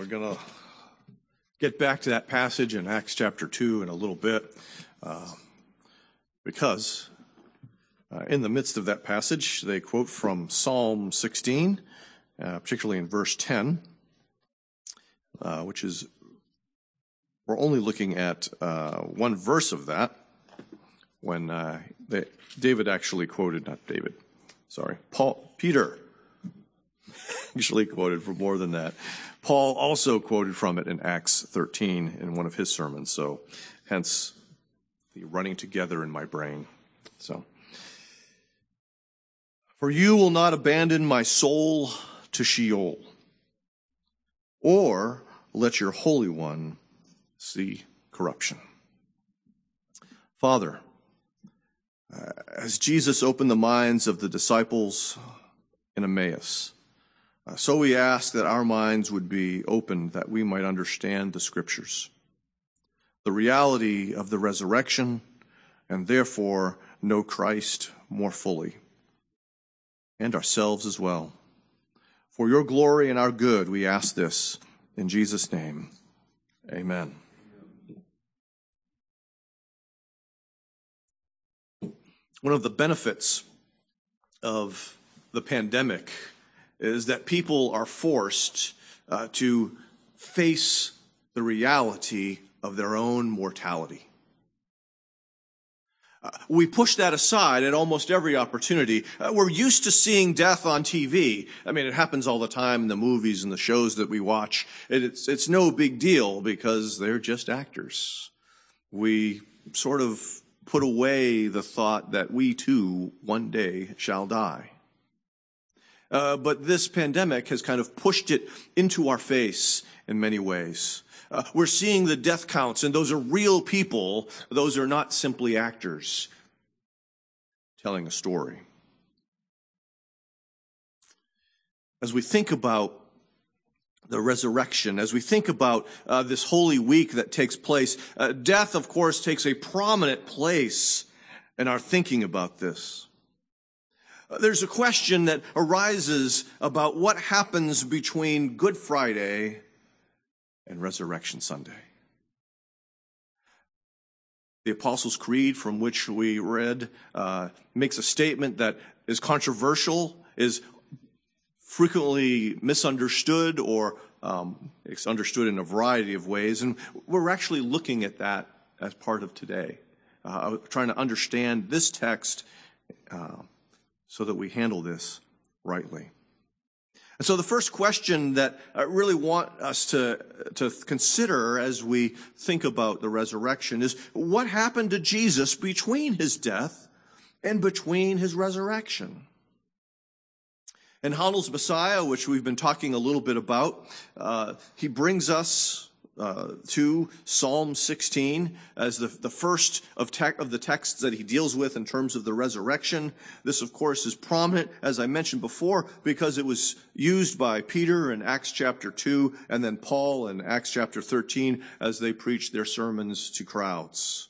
We're going to get back to that passage in Acts chapter 2 in a little bit uh, because uh, in the midst of that passage, they quote from Psalm 16, uh, particularly in verse 10, uh, which is, we're only looking at uh, one verse of that when uh, they, David actually quoted, not David, sorry, Paul, Peter actually quoted for more than that. Paul also quoted from it in Acts 13 in one of his sermons, so hence the running together in my brain. So, for you will not abandon my soul to Sheol, or let your Holy One see corruption. Father, uh, as Jesus opened the minds of the disciples in Emmaus, so we ask that our minds would be opened that we might understand the scriptures, the reality of the resurrection, and therefore know Christ more fully, and ourselves as well. For your glory and our good, we ask this in Jesus' name. Amen. One of the benefits of the pandemic is that people are forced uh, to face the reality of their own mortality. Uh, we push that aside at almost every opportunity. Uh, we're used to seeing death on TV. I mean, it happens all the time in the movies and the shows that we watch. It's, it's no big deal because they're just actors. We sort of put away the thought that we too one day shall die. Uh, but this pandemic has kind of pushed it into our face in many ways. Uh, we're seeing the death counts, and those are real people. Those are not simply actors telling a story. As we think about the resurrection, as we think about uh, this holy week that takes place, uh, death, of course, takes a prominent place in our thinking about this. There's a question that arises about what happens between Good Friday and Resurrection Sunday. The Apostles' Creed, from which we read, uh, makes a statement that is controversial, is frequently misunderstood, or um, it's understood in a variety of ways. And we're actually looking at that as part of today, uh, trying to understand this text. Uh, so that we handle this rightly. And so the first question that I really want us to, to consider as we think about the resurrection is what happened to Jesus between his death and between his resurrection? In Handel's Messiah, which we've been talking a little bit about, uh, he brings us uh, to Psalm 16 as the, the first of, te- of the texts that he deals with in terms of the resurrection. This, of course, is prominent, as I mentioned before, because it was used by Peter in Acts chapter 2 and then Paul in Acts chapter 13 as they preached their sermons to crowds.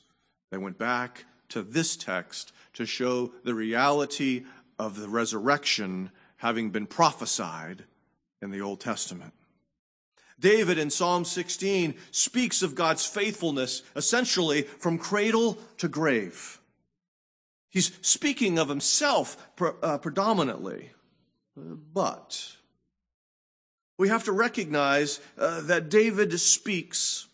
They went back to this text to show the reality of the resurrection having been prophesied in the Old Testament. David in Psalm 16 speaks of God's faithfulness essentially from cradle to grave. He's speaking of himself uh, predominantly. But we have to recognize uh, that David speaks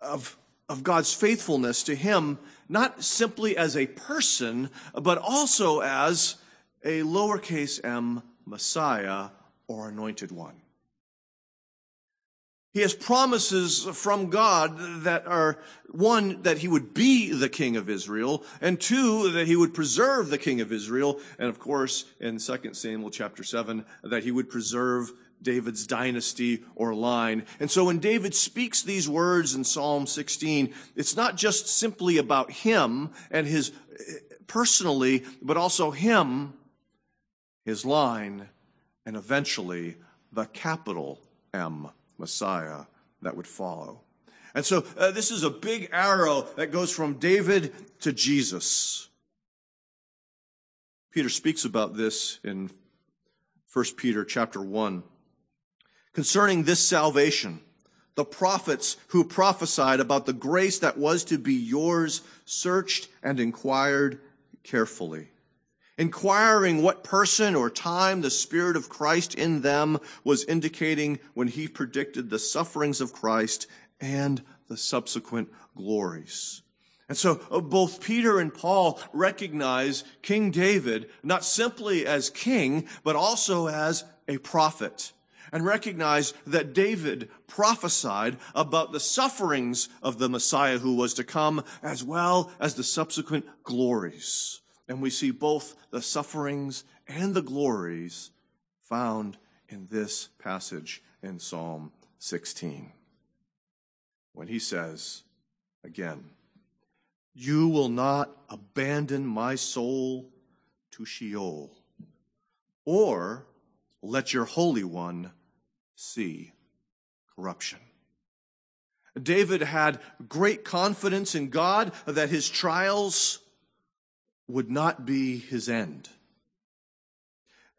of, of God's faithfulness to him not simply as a person, but also as a lowercase m Messiah or anointed one. He has promises from God that are one, that he would be the king of Israel, and two, that he would preserve the king of Israel, and of course, in 2 Samuel chapter 7, that he would preserve David's dynasty or line. And so when David speaks these words in Psalm 16, it's not just simply about him and his personally, but also him, his line, and eventually the capital M Messiah that would follow. And so uh, this is a big arrow that goes from David to Jesus. Peter speaks about this in 1 Peter chapter 1 concerning this salvation, the prophets who prophesied about the grace that was to be yours searched and inquired carefully, inquiring what person or time the Spirit of Christ in them was indicating when he predicted the sufferings of Christ and the subsequent glories. And so uh, both Peter and Paul recognize King David not simply as king, but also as a prophet and recognize that David prophesied about the sufferings of the Messiah who was to come, as well as the subsequent glories. And we see both the sufferings and the glories found in this passage in Psalm 16. When he says, again, You will not abandon my soul to Sheol, or let your Holy One see corruption. David had great confidence in God that his trials would not be his end.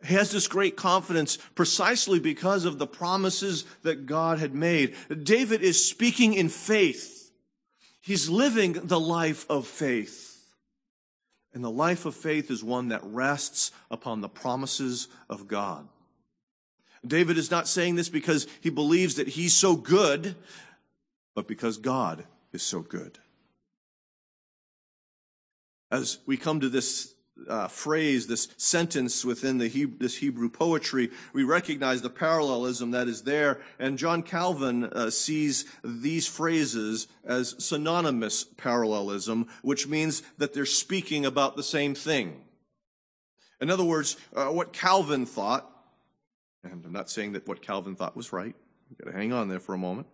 He has this great confidence precisely because of the promises that God had made. David is speaking in faith. He's living the life of faith. And the life of faith is one that rests upon the promises of God. David is not saying this because he believes that he's so good, but because God is so good. As we come to this uh, phrase, this sentence within the Hebrew, this Hebrew poetry, we recognize the parallelism that is there. And John Calvin uh, sees these phrases as synonymous parallelism, which means that they're speaking about the same thing. In other words, uh, what Calvin thought and I'm not saying that what Calvin thought was right. You've got to hang on there for a moment.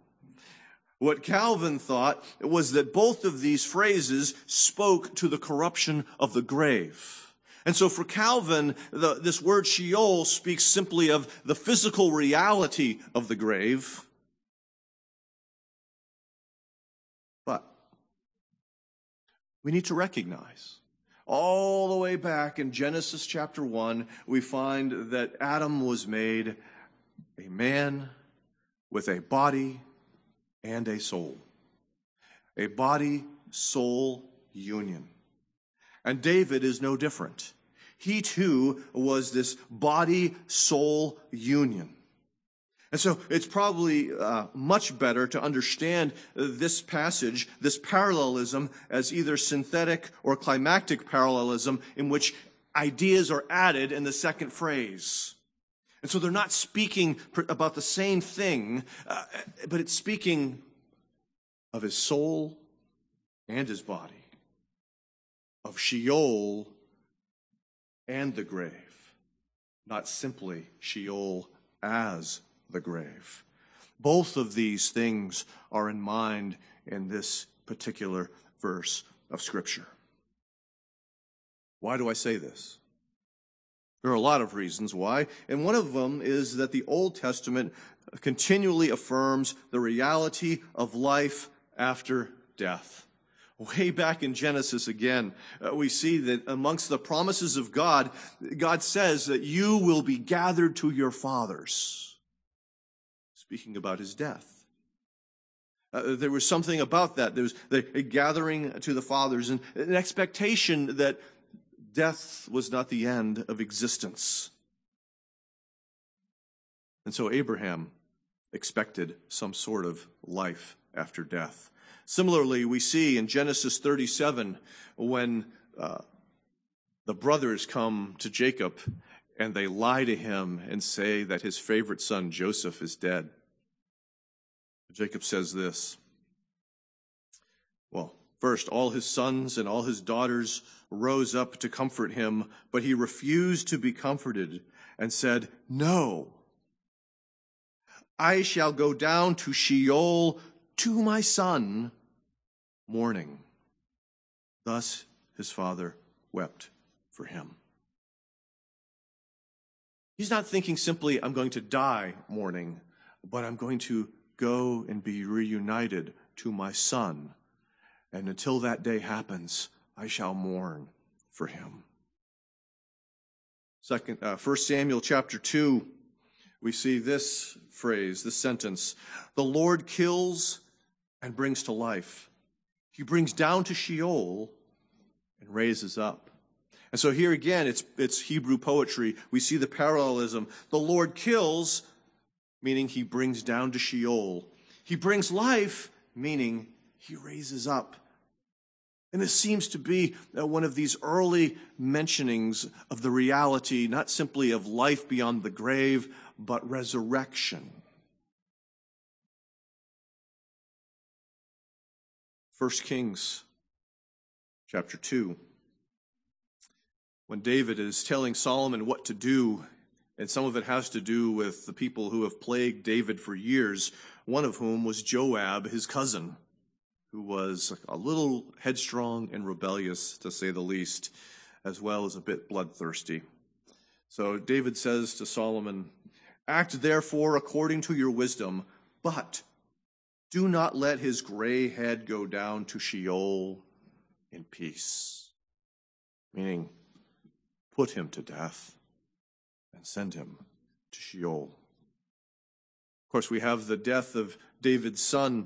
What Calvin thought was that both of these phrases spoke to the corruption of the grave. And so for Calvin, the, this word Sheol speaks simply of the physical reality of the grave. But we need to recognize all the way back in Genesis chapter 1, we find that Adam was made a man with a body and a soul. A body soul union. And David is no different. He too was this body soul union. And so it's probably uh, much better to understand this passage, this parallelism, as either synthetic or climactic parallelism in which ideas are added in the second phrase. And so they're not speaking about the same thing, uh, but it's speaking of his soul and his body, of Sheol and the grave, not simply Sheol as the grave. Both of these things are in mind in this particular verse of Scripture. Why do I say this? There are a lot of reasons why, and one of them is that the Old Testament continually affirms the reality of life after death. Way back in Genesis again, uh, we see that amongst the promises of God, God says that you will be gathered to your fathers speaking about his death. Uh, there was something about that. There was the gathering to the fathers and an expectation that death was not the end of existence. And so Abraham expected some sort of life after death. Similarly, we see in Genesis 37 when uh, the brothers come to Jacob and they lie to him and say that his favorite son Joseph is dead. Jacob says this. Well, first, all his sons and all his daughters rose up to comfort him, but he refused to be comforted and said, No, I shall go down to Sheol to my son mourning. Thus his father wept for him. He's not thinking simply, I'm going to die mourning, but I'm going to go and be reunited to my son. And until that day happens, I shall mourn for him. Second, uh, 1 Samuel chapter 2, we see this phrase, this sentence The Lord kills and brings to life. He brings down to Sheol and raises up. And so here again, it's, it's Hebrew poetry. We see the parallelism. The Lord kills, meaning he brings down to Sheol. He brings life, meaning he raises up. And this seems to be uh, one of these early mentionings of the reality, not simply of life beyond the grave, but resurrection. 1 Kings chapter 2. When David is telling Solomon what to do, and some of it has to do with the people who have plagued David for years, one of whom was Joab, his cousin who was a little headstrong and rebellious, to say the least, as well as a bit bloodthirsty. So David says to Solomon, Act therefore according to your wisdom, but do not let his gray head go down to Sheol in peace. Meaning, put him to death and send him to Sheol. Of course, we have the death of David's son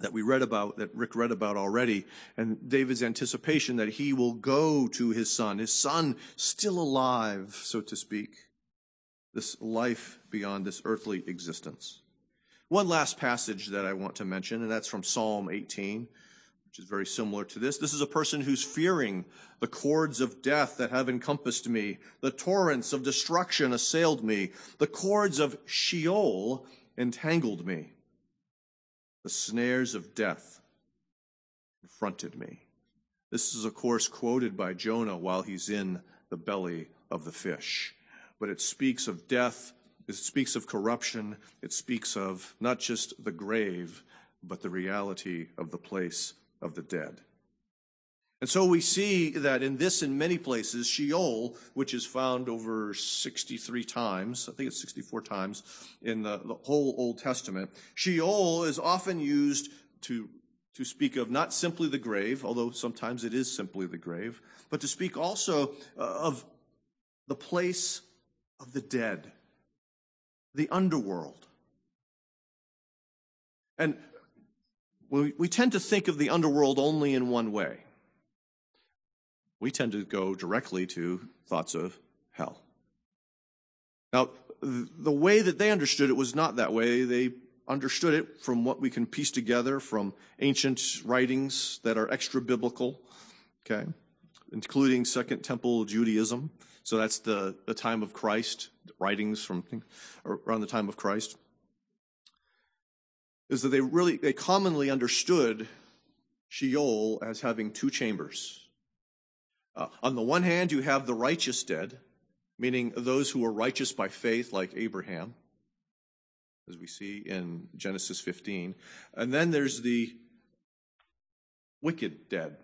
that we read about, that Rick read about already, and David's anticipation that he will go to his son, his son still alive, so to speak, this life beyond this earthly existence. One last passage that I want to mention, and that's from Psalm 18, which is very similar to this. This is a person who's fearing the cords of death that have encompassed me, the torrents of destruction assailed me, the cords of Sheol entangled me. The snares of death confronted me. This is, of course, quoted by Jonah while he's in the belly of the fish. But it speaks of death, it speaks of corruption, it speaks of not just the grave, but the reality of the place of the dead. And so we see that in this and many places, Sheol, which is found over 63 times, I think it's 64 times in the, the whole Old Testament, Sheol is often used to, to speak of not simply the grave, although sometimes it is simply the grave, but to speak also uh, of the place of the dead, the underworld. And we, we tend to think of the underworld only in one way we tend to go directly to thoughts of hell. Now, the way that they understood it was not that way. They understood it from what we can piece together from ancient writings that are extra biblical, okay, including Second Temple Judaism. So that's the, the time of Christ, writings from around the time of Christ. Is that they really, they commonly understood Sheol as having two chambers uh, on the one hand, you have the righteous dead, meaning those who are righteous by faith, like Abraham, as we see in Genesis 15. And then there's the wicked dead.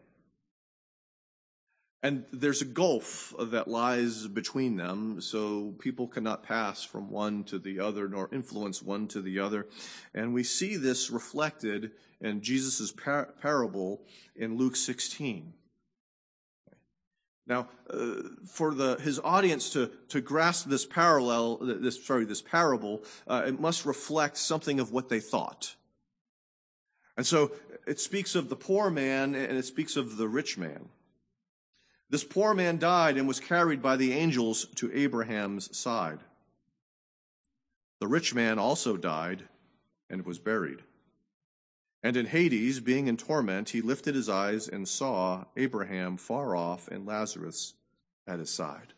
And there's a gulf that lies between them, so people cannot pass from one to the other nor influence one to the other. And we see this reflected in Jesus' par- parable in Luke 16. Now, uh, for the, his audience to, to grasp this parallel, this, sorry, this parable, uh, it must reflect something of what they thought. And so it speaks of the poor man and it speaks of the rich man. This poor man died and was carried by the angels to Abraham's side. The rich man also died and was buried. And in Hades, being in torment, he lifted his eyes and saw Abraham far off and Lazarus at his side.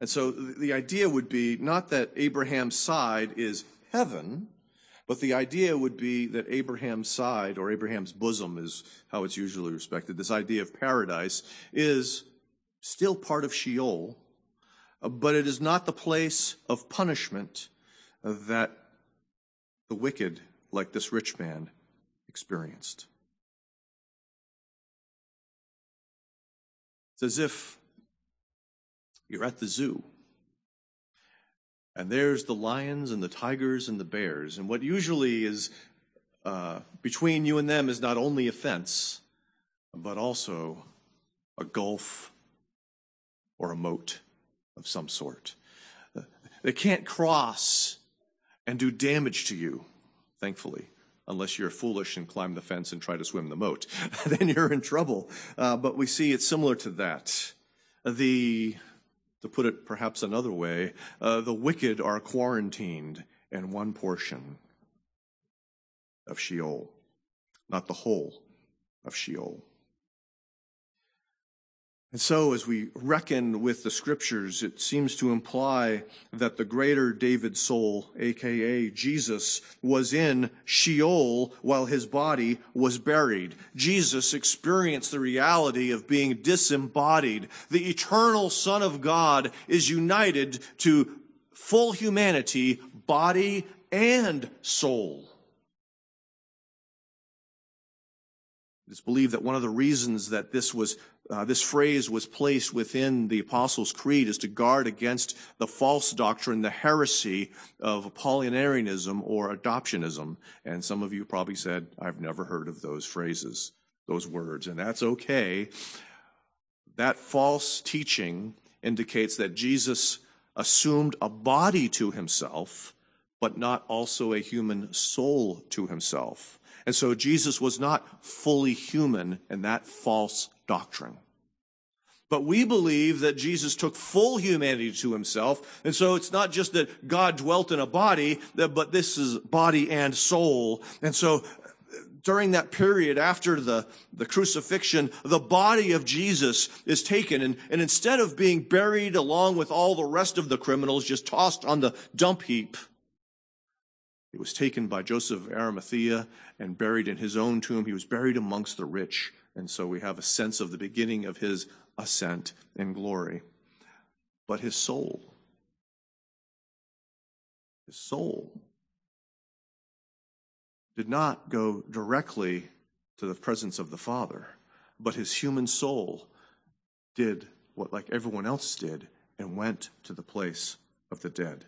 And so the idea would be not that Abraham's side is heaven, but the idea would be that Abraham's side, or Abraham's bosom is how it's usually respected, this idea of paradise is still part of Sheol, but it is not the place of punishment that the wicked like this rich man experienced. It's as if you're at the zoo. And there's the lions and the tigers and the bears. And what usually is uh, between you and them is not only a fence, but also a gulf or a moat of some sort. They can't cross and do damage to you, thankfully unless you're foolish and climb the fence and try to swim the moat. then you're in trouble. Uh, but we see it's similar to that. The, to put it perhaps another way, uh, the wicked are quarantined in one portion of Sheol, not the whole of Sheol. And so, as we reckon with the scriptures, it seems to imply that the greater David's soul, aka Jesus, was in Sheol while his body was buried. Jesus experienced the reality of being disembodied. The eternal Son of God is united to full humanity, body and soul. It is believed that one of the reasons that this was uh, this phrase was placed within the Apostles' Creed is to guard against the false doctrine, the heresy of Apollinarianism or adoptionism. And some of you probably said, I've never heard of those phrases, those words, and that's okay. That false teaching indicates that Jesus assumed a body to himself, but not also a human soul to himself. And so Jesus was not fully human in that false doctrine. But we believe that Jesus took full humanity to himself. And so it's not just that God dwelt in a body, but this is body and soul. And so during that period after the, the crucifixion, the body of Jesus is taken. And, and instead of being buried along with all the rest of the criminals, just tossed on the dump heap, it was taken by Joseph of Arimathea and buried in his own tomb. He was buried amongst the rich. And so we have a sense of the beginning of his ascent in glory. But his soul, his soul, did not go directly to the presence of the Father, but his human soul did what, like everyone else did, and went to the place of the dead.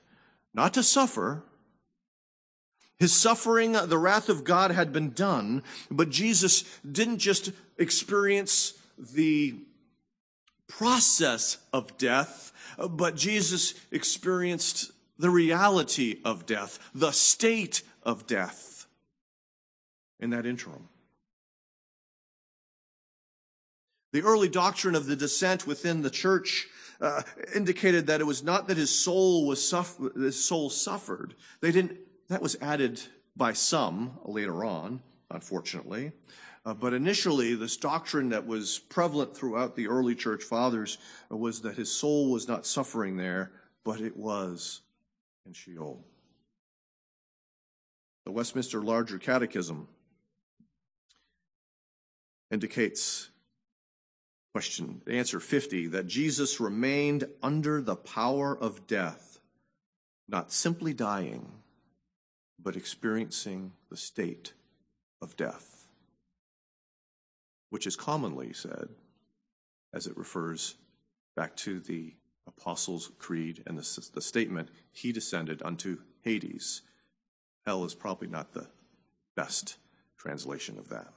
Not to suffer, his suffering, the wrath of God had been done, but Jesus didn't just experience the process of death, but Jesus experienced the reality of death, the state of death in that interim. The early doctrine of the descent within the church uh, indicated that it was not that his soul was suffer- his soul suffered. They didn't that was added by some later on, unfortunately. Uh, but initially, this doctrine that was prevalent throughout the early church fathers was that his soul was not suffering there, but it was in Sheol. The Westminster Larger Catechism indicates question answer 50 that Jesus remained under the power of death, not simply dying but experiencing the state of death, which is commonly said as it refers back to the Apostles' Creed and the, the statement, He descended unto Hades. Hell is probably not the best translation of that.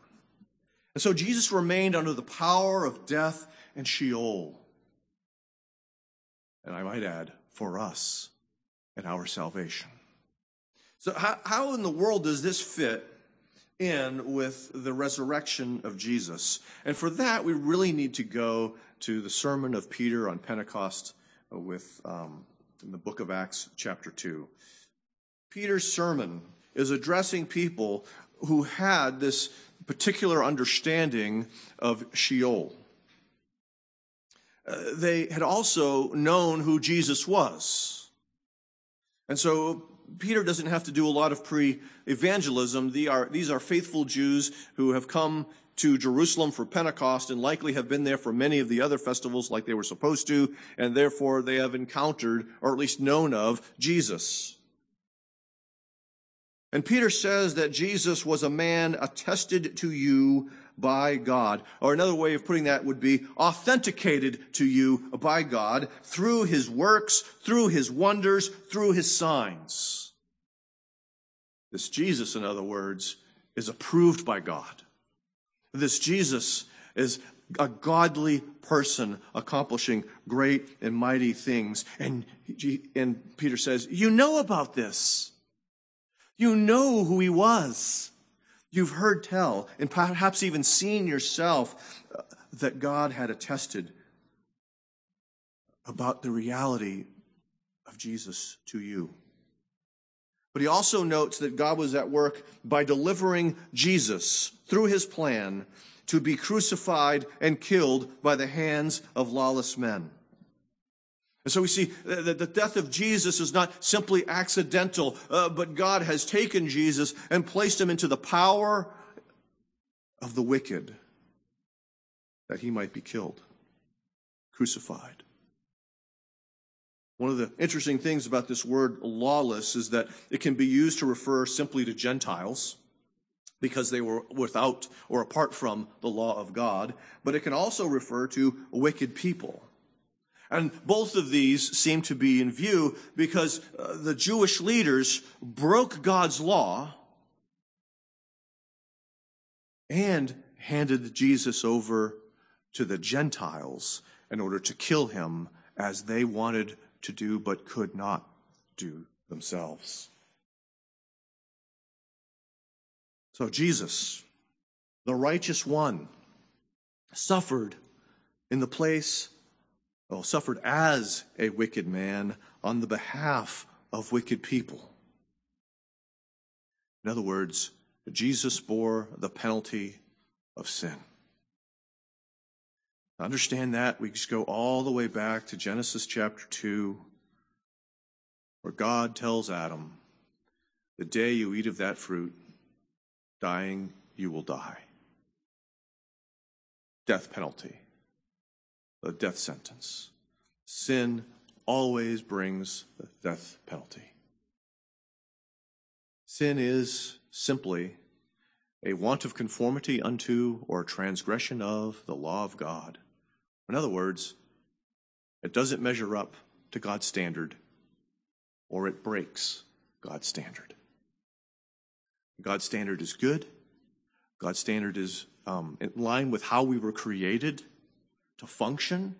And so Jesus remained under the power of death and Sheol. And I might add, for us and our salvation. So, how, how in the world does this fit in with the resurrection of Jesus? And for that, we really need to go to the sermon of Peter on Pentecost with um, in the book of Acts, chapter 2. Peter's sermon is addressing people who had this particular understanding of Sheol. Uh, they had also known who Jesus was. And so Peter doesn't have to do a lot of pre evangelism. These are faithful Jews who have come to Jerusalem for Pentecost and likely have been there for many of the other festivals like they were supposed to, and therefore they have encountered, or at least known of, Jesus. And Peter says that Jesus was a man attested to you by God. Or another way of putting that would be authenticated to you by God through his works, through his wonders, through his signs. This Jesus, in other words, is approved by God. This Jesus is a godly person accomplishing great and mighty things. And, and Peter says, You know about this. You know who he was. You've heard tell, and perhaps even seen yourself, uh, that God had attested about the reality of Jesus to you. But he also notes that God was at work by delivering Jesus through his plan to be crucified and killed by the hands of lawless men. And so we see that the death of Jesus is not simply accidental, uh, but God has taken Jesus and placed him into the power of the wicked that he might be killed, crucified. One of the interesting things about this word lawless is that it can be used to refer simply to Gentiles because they were without or apart from the law of God, but it can also refer to wicked people. And both of these seem to be in view because uh, the Jewish leaders broke God's law and handed Jesus over to the Gentiles in order to kill him as they wanted to do but could not do themselves. So Jesus, the righteous one, suffered in the place, well, suffered as a wicked man on the behalf of wicked people. In other words, Jesus bore the penalty of sin. To understand that, we just go all the way back to Genesis chapter 2, where God tells Adam, The day you eat of that fruit, dying, you will die. Death penalty, the death sentence. Sin always brings the death penalty. Sin is simply a want of conformity unto or transgression of the law of God. In other words, it doesn't measure up to God's standard or it breaks God's standard. God's standard is good. God's standard is um, in line with how we were created to function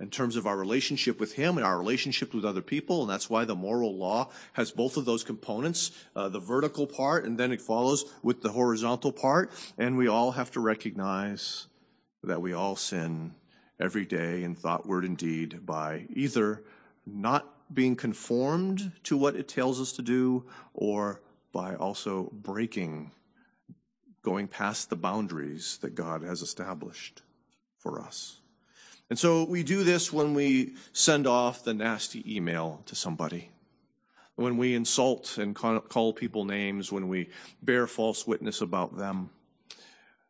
in terms of our relationship with Him and our relationship with other people. And that's why the moral law has both of those components, uh, the vertical part, and then it follows with the horizontal part. And we all have to recognize that we all sin every day in thought, word, and deed by either not being conformed to what it tells us to do or by also breaking, going past the boundaries that God has established for us. And so we do this when we send off the nasty email to somebody, when we insult and call people names, when we bear false witness about them,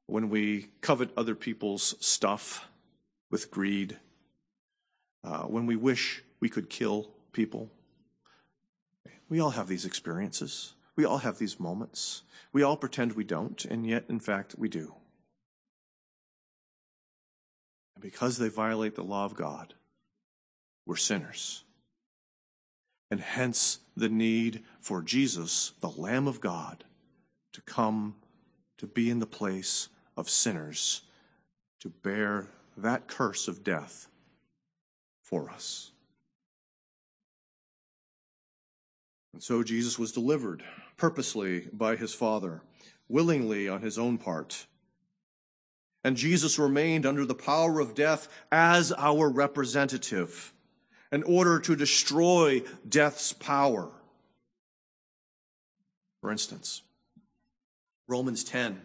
when we covet other people's stuff with greed, uh, when we wish we could kill people. We all have these experiences. We all have these moments. We all pretend we don't, and yet, in fact, we do. And because they violate the law of God, we're sinners. And hence the need for Jesus, the Lamb of God, to come to be in the place of sinners, to bear that curse of death for us. And so Jesus was delivered purposely by his Father, willingly on his own part. And Jesus remained under the power of death as our representative in order to destroy death's power. For instance, Romans 10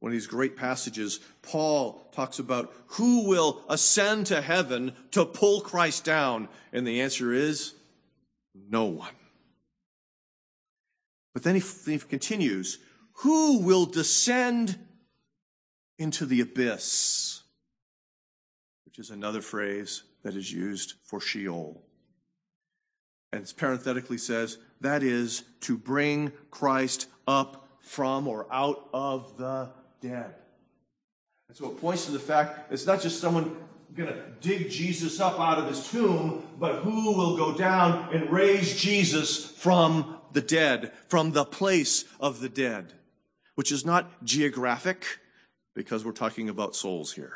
one of these great passages, Paul talks about who will ascend to heaven to pull Christ down. And the answer is no one. But then he, he continues, who will descend into the abyss? Which is another phrase that is used for Sheol. And it parenthetically says, that is to bring Christ up from or out of the dead. And so it points to the fact it's not just someone going to dig Jesus up out of his tomb, but who will go down and raise Jesus from the dead, from the place of the dead, which is not geographic because we're talking about souls here.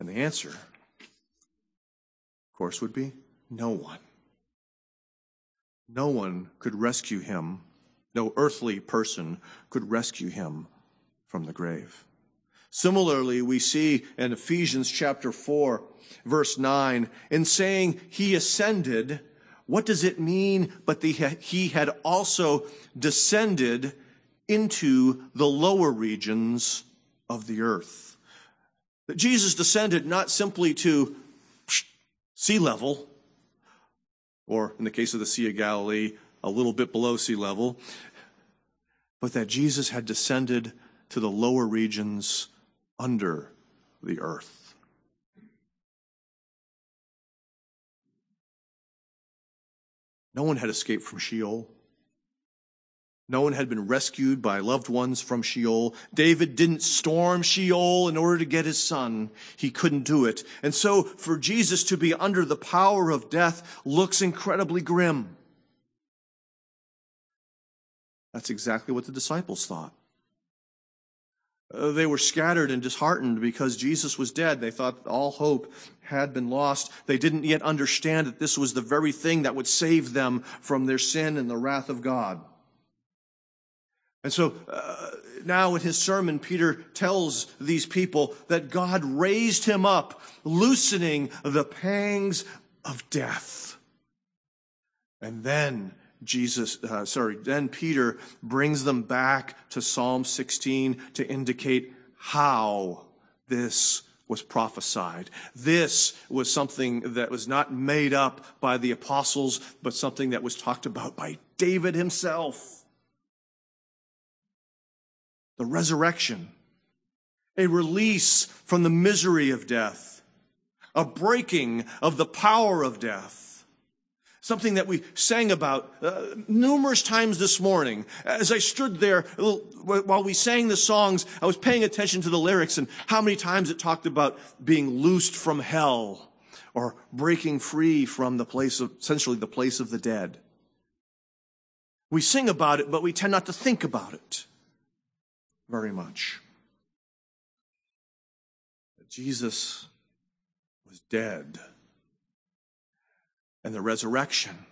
And the answer, of course, would be no one. No one could rescue him. No earthly person could rescue him from the grave. Similarly, we see in Ephesians chapter 4, verse 9, in saying he ascended, what does it mean but the, he had also descended into the lower regions of the earth? That Jesus descended not simply to sea level, or in the case of the Sea of Galilee, a little bit below sea level, but that Jesus had descended to the lower regions under the earth. No one had escaped from Sheol. No one had been rescued by loved ones from Sheol. David didn't storm Sheol in order to get his son. He couldn't do it. And so for Jesus to be under the power of death looks incredibly grim. That's exactly what the disciples thought. Uh, they were scattered and disheartened because Jesus was dead. They thought all hope had been lost. They didn't yet understand that this was the very thing that would save them from their sin and the wrath of God. And so uh, now in his sermon, Peter tells these people that God raised him up, loosening the pangs of death. And then Jesus, uh, sorry, then Peter brings them back to Psalm 16 to indicate how this was prophesied. This was something that was not made up by the apostles, but something that was talked about by David himself the resurrection, a release from the misery of death, a breaking of the power of death. Something that we sang about uh, numerous times this morning. As I stood there while we sang the songs, I was paying attention to the lyrics and how many times it talked about being loosed from hell or breaking free from the place of, essentially the place of the dead. We sing about it, but we tend not to think about it very much. Jesus was dead. And the resurrection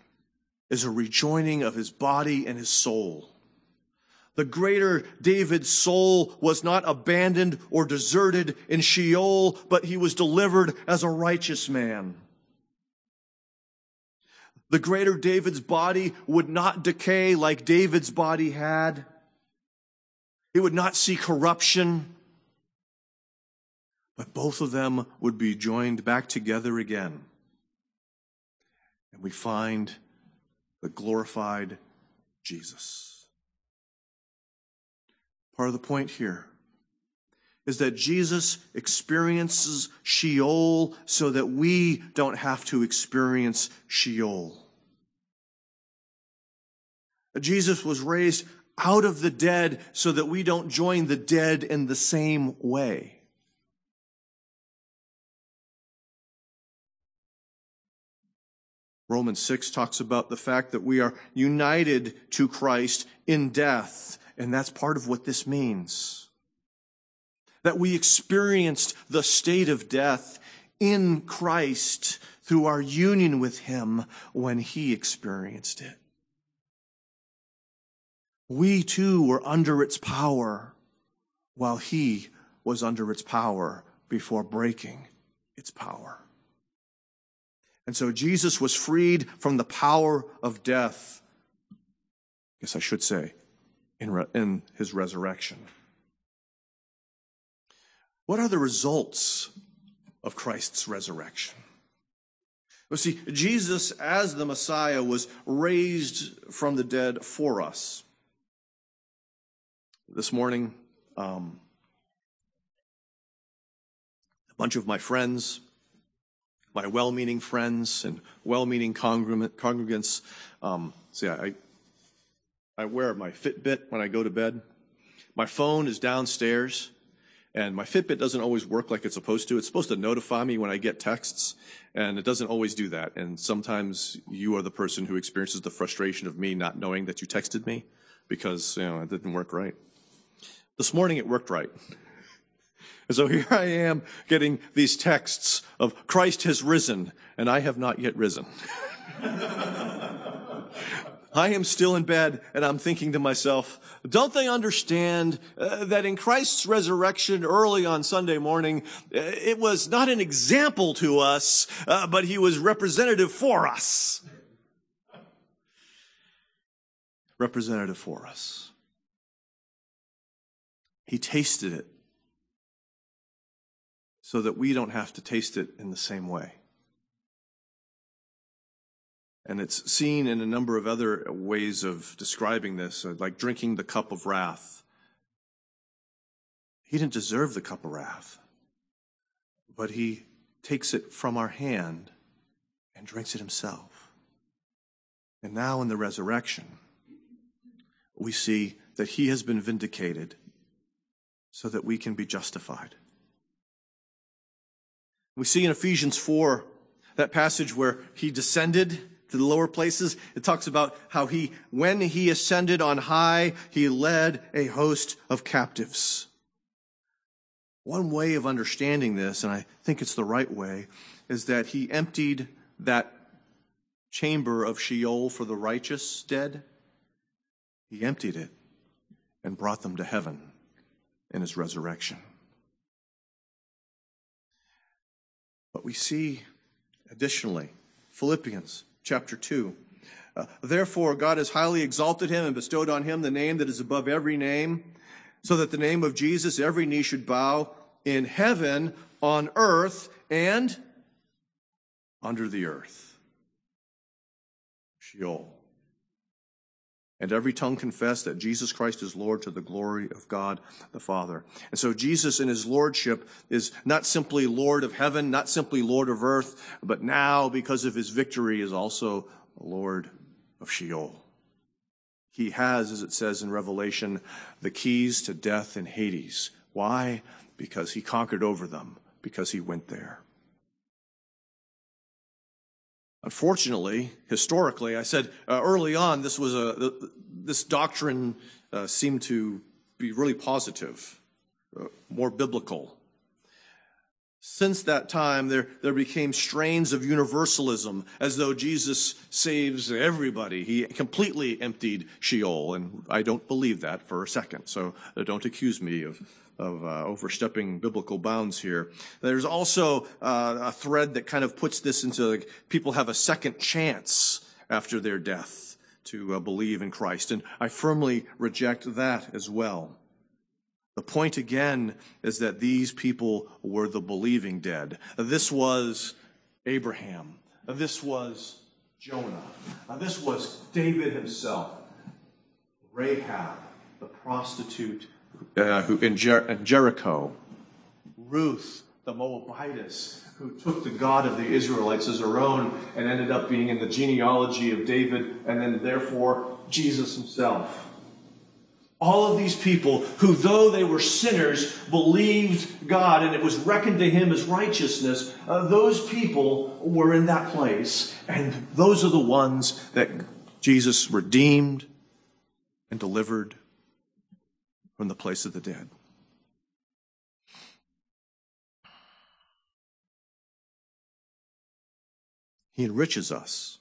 is a rejoining of his body and his soul. The greater David's soul was not abandoned or deserted in Sheol, but he was delivered as a righteous man. The greater David's body would not decay like David's body had. It would not see corruption, but both of them would be joined back together again. And we find the glorified Jesus. Part of the point here is that Jesus experiences Sheol so that we don't have to experience Sheol. Jesus was raised out of the dead so that we don't join the dead in the same way. Romans 6 talks about the fact that we are united to Christ in death, and that's part of what this means. That we experienced the state of death in Christ through our union with Him when He experienced it. We too were under its power while he was under its power before breaking its power. And so Jesus was freed from the power of death. I guess I should say, in, re- in his resurrection. What are the results of Christ's resurrection? Well, see, Jesus, as the Messiah, was raised from the dead for us. This morning, um, a bunch of my friends, my well meaning friends and well meaning congregants, um, see, I, I wear my Fitbit when I go to bed. My phone is downstairs, and my Fitbit doesn't always work like it's supposed to. It's supposed to notify me when I get texts, and it doesn't always do that. And sometimes you are the person who experiences the frustration of me not knowing that you texted me because you know it didn't work right. This morning it worked right. And so here I am getting these texts of Christ has risen, and I have not yet risen. I am still in bed and I'm thinking to myself, don't they understand uh, that in Christ's resurrection early on Sunday morning, uh, it was not an example to us, uh, but he was representative for us. Representative for us. He tasted it so that we don't have to taste it in the same way. And it's seen in a number of other ways of describing this, uh, like drinking the cup of wrath. He didn't deserve the cup of wrath, but he takes it from our hand and drinks it himself. And now in the resurrection, we see that he has been vindicated so that we can be justified. We see in Ephesians 4 that passage where he descended to the lower places. It talks about how he, when he ascended on high, he led a host of captives. One way of understanding this, and I think it's the right way, is that he emptied that chamber of Sheol for the righteous dead. He emptied it and brought them to heaven in his resurrection. But we see additionally, Philippians chapter 2. Uh, Therefore, God has highly exalted him and bestowed on him the name that is above every name, so that the name of Jesus every knee should bow in heaven, on earth, and under the earth. Sheol. And every tongue confess that Jesus Christ is Lord to the glory of God the Father. And so Jesus in his lordship is not simply Lord of heaven, not simply Lord of earth, but now because of his victory is also Lord of Sheol. He has, as it says in Revelation, the keys to death and Hades. Why? Because he conquered over them, because he went there. Unfortunately, historically, I said uh, early on this was a this doctrine uh, seemed to be really positive, uh, more biblical. Since that time, there, there became strains of universalism, as though Jesus saves everybody. He completely emptied Sheol, and I don't believe that for a second, so uh, don't accuse me of of uh, overstepping biblical bounds here. There's also uh, a thread that kind of puts this into like, people have a second chance after their death to uh, believe in Christ, and I firmly reject that as well. The point again is that these people were the believing dead. This was Abraham. This was Jonah. This was David himself. Rahab, the prostitute uh, who, in, Jer- in Jericho, Ruth, the Moabitess, who took the God of the Israelites as her own and ended up being in the genealogy of David and then therefore Jesus himself. All of these people who, though they were sinners, believed God and it was reckoned to him as righteousness, uh, those people were in that place. And those are the ones that Jesus redeemed and delivered from the place of the dead. He enriches us,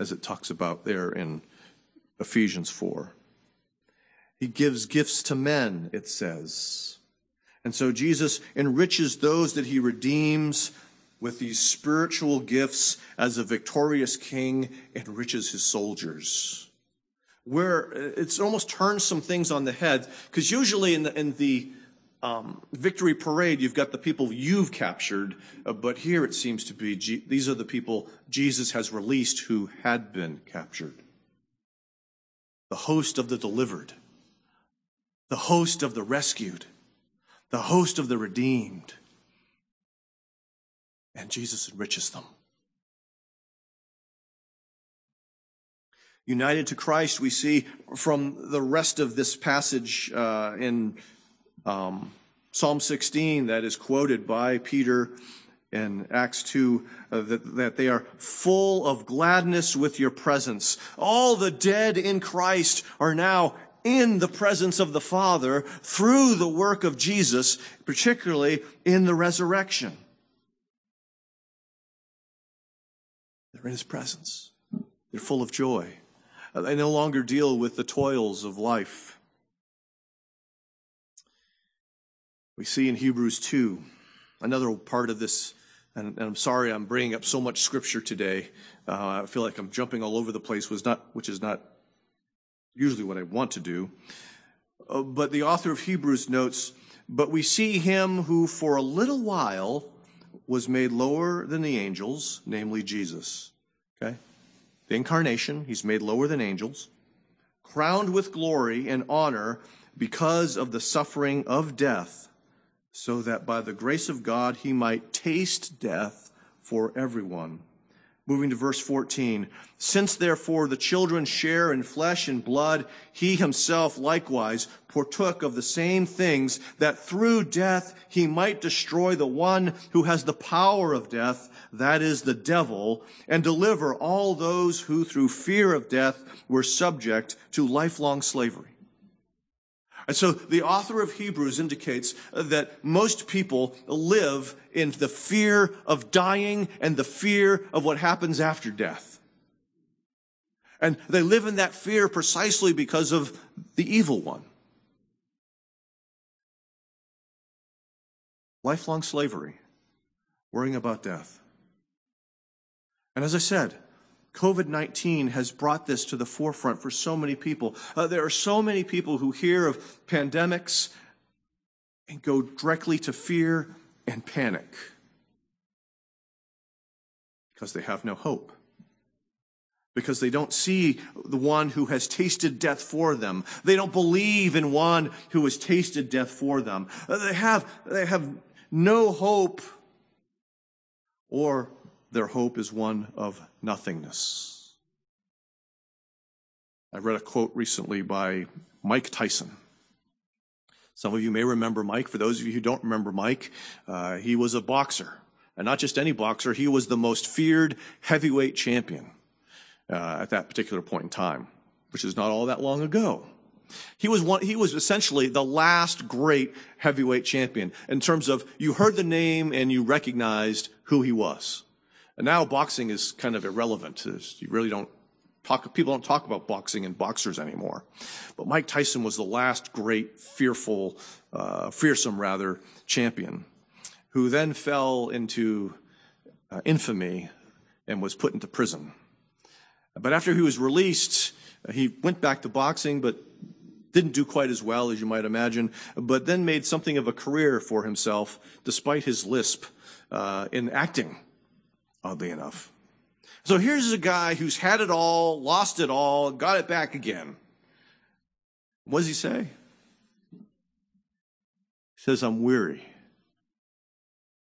as it talks about there in Ephesians 4. He gives gifts to men, it says. And so Jesus enriches those that he redeems with these spiritual gifts as a victorious king enriches his soldiers where it's almost turns some things on the head. Because usually in the, in the um, victory parade, you've got the people you've captured, uh, but here it seems to be G- these are the people Jesus has released who had been captured. The host of the delivered, the host of the rescued, the host of the redeemed. And Jesus enriches them. United to Christ, we see from the rest of this passage uh, in um, Psalm 16 that is quoted by Peter in Acts 2 uh, that, that they are full of gladness with your presence. All the dead in Christ are now in the presence of the Father through the work of Jesus, particularly in the resurrection. They're in his presence. They're full of joy. They no longer deal with the toils of life. We see in Hebrews 2, another part of this, and, I'm sorry I'm bringing up so much scripture today. Uh, I feel like I'm jumping all over the place, was not, which is not usually what I want to do. Uh, but the author of Hebrews notes, But we see him who for a little while was made lower than the angels, namely Jesus. Okay? The incarnation, he's made lower than angels, crowned with glory and honor because of the suffering of death, so that by the grace of God he might taste death for everyone. Moving to verse 14. Since therefore the children share in flesh and blood, he himself likewise partook of the same things that through death he might destroy the one who has the power of death, that is the devil, and deliver all those who through fear of death were subject to lifelong slavery. And so the author of Hebrews indicates that most people live in the fear of dying and the fear of what happens after death. And they live in that fear precisely because of the evil one. Lifelong slavery, worrying about death. And as I said, COVID 19 has brought this to the forefront for so many people. Uh, there are so many people who hear of pandemics and go directly to fear and panic because they have no hope. Because they don't see the one who has tasted death for them. They don't believe in one who has tasted death for them. Uh, they have, they have no hope or their hope is one of nothingness. I read a quote recently by Mike Tyson. Some of you may remember Mike. For those of you who don't remember Mike, uh, he was a boxer. And not just any boxer, he was the most feared heavyweight champion uh, at that particular point in time, which is not all that long ago. He was one, he was essentially the last great heavyweight champion in terms of you heard the name and you recognized who he was. And now boxing is kind of irrelevant. You really don't talk, people don't talk about boxing and boxers anymore. But Mike Tyson was the last great, fearful, uh, fearsome rather, champion who then fell into uh, infamy and was put into prison. But after he was released, he went back to boxing, but didn't do quite as well as you might imagine, but then made something of a career for himself despite his lisp uh, in acting oddly enough. So here's a guy who's had it all, lost it all, got it back again. What does he say? He says, I'm weary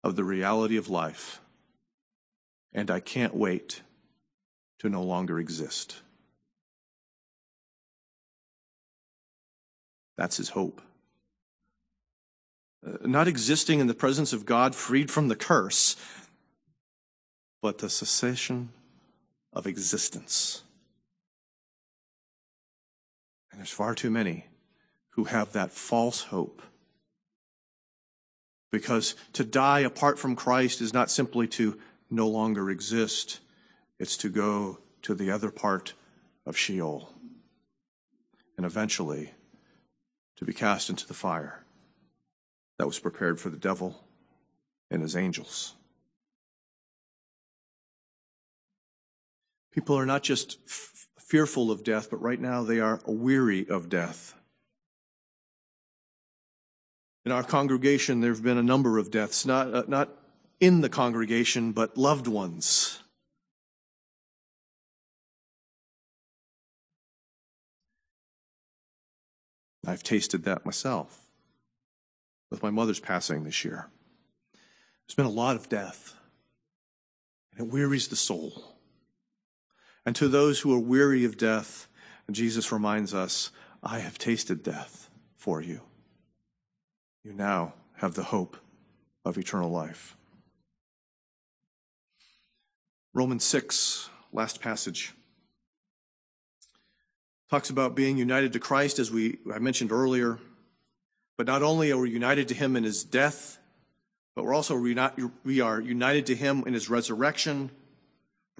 of the reality of life, and I can't wait to no longer exist. That's his hope. Uh, not existing in the presence of God, freed from the curse, but the cessation of existence. And there's far too many who have that false hope. Because to die apart from Christ is not simply to no longer exist, it's to go to the other part of Sheol. And eventually to be cast into the fire that was prepared for the devil and his angels. People are not just f- fearful of death, but right now they are weary of death. In our congregation, there have been a number of deaths, not, uh, not in the congregation, but loved ones. I've tasted that myself with my mother's passing this year. There's been a lot of death, and it wearies the soul. And to those who are weary of death, Jesus reminds us, I have tasted death for you. You now have the hope of eternal life. Romans 6, last passage. talks about being united to Christ, as we I mentioned earlier. But not only are we united to him in his death, but we're also we are united to him in his resurrection,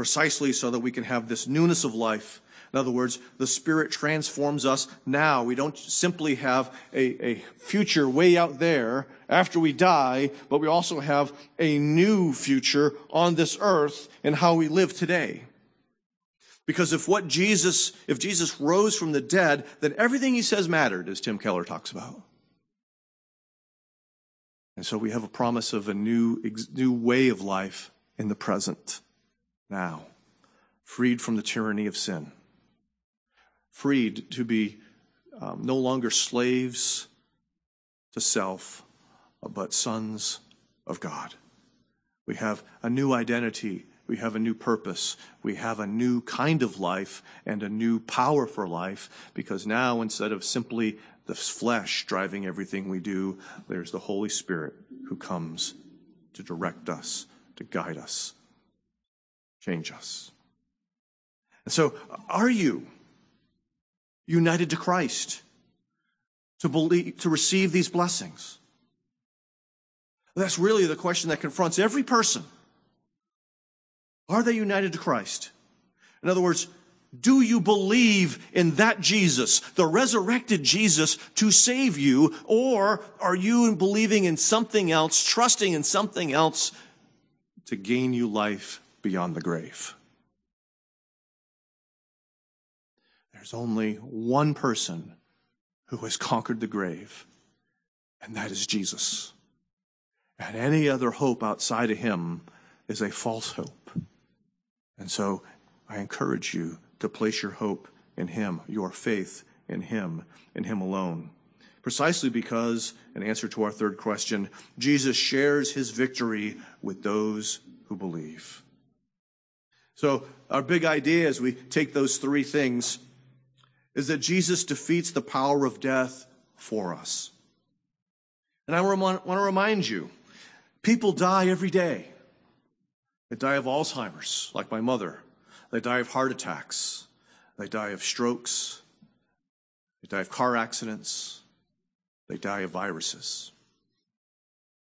precisely so that we can have this newness of life. In other words, the Spirit transforms us now. We don't simply have a, a future way out there after we die, but we also have a new future on this earth in how we live today. Because if what Jesus, if Jesus rose from the dead, then everything he says mattered, as Tim Keller talks about. And so we have a promise of a new, new way of life in the present, now, freed from the tyranny of sin, freed to be um, no longer slaves to self, but sons of God. We have a new identity we have a new purpose. We have a new kind of life and a new power for life because now instead of simply the flesh driving everything we do, there's the Holy Spirit who comes to direct us, to guide us, change us. And so, are you united to Christ to believe, to receive these blessings? That's really the question that confronts every person. Are they united to Christ? In other words, do you believe in that Jesus, the resurrected Jesus, to save you? Or are you believing in something else, trusting in something else to gain you life beyond the grave? There's only one person who has conquered the grave, and that is Jesus. And any other hope outside of him is a false hope. And so I encourage you to place your hope in Him, your faith in Him, in Him alone. Precisely because, in answer to our third question, Jesus shares His victory with those who believe. So, our big idea as we take those three things is that Jesus defeats the power of death for us. And I want to remind you people die every day. They die of Alzheimer's, like my mother. They die of heart attacks. They die of strokes. They die of car accidents. They die of viruses.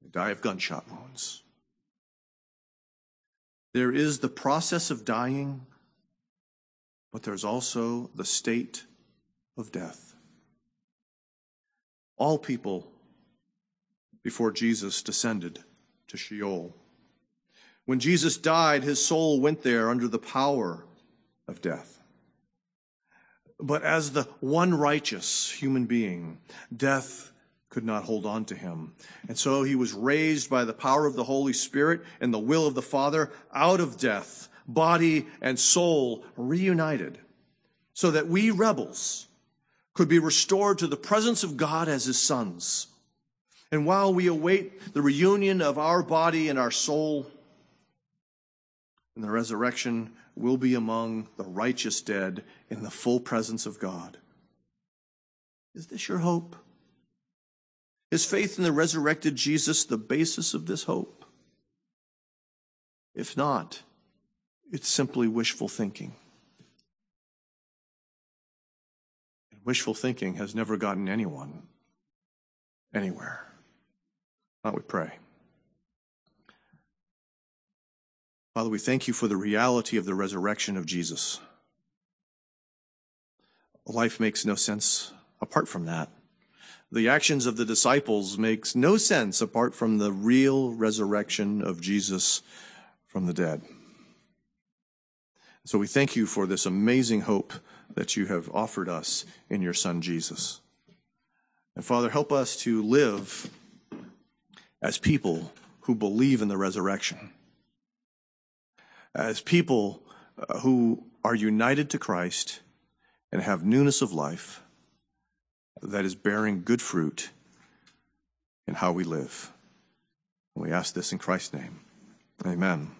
They die of gunshot wounds. There is the process of dying, but there's also the state of death. All people before Jesus descended to Sheol. When Jesus died, his soul went there under the power of death. But as the one righteous human being, death could not hold on to him. And so he was raised by the power of the Holy Spirit and the will of the Father out of death, body and soul reunited, so that we rebels could be restored to the presence of God as his sons. And while we await the reunion of our body and our soul, in the resurrection will be among the righteous dead in the full presence of God. Is this your hope? Is faith in the resurrected Jesus the basis of this hope? If not, it's simply wishful thinking. And wishful thinking has never gotten anyone anywhere. Don't we pray? Father, we thank you for the reality of the resurrection of Jesus. Life makes no sense apart from that. The actions of the disciples makes no sense apart from the real resurrection of Jesus from the dead. So we thank you for this amazing hope that you have offered us in your son Jesus. And Father, help us to live as people who believe in the resurrection as people uh, who are united to Christ and have newness of life that is bearing good fruit in how we live. We ask this in Christ's name. Amen.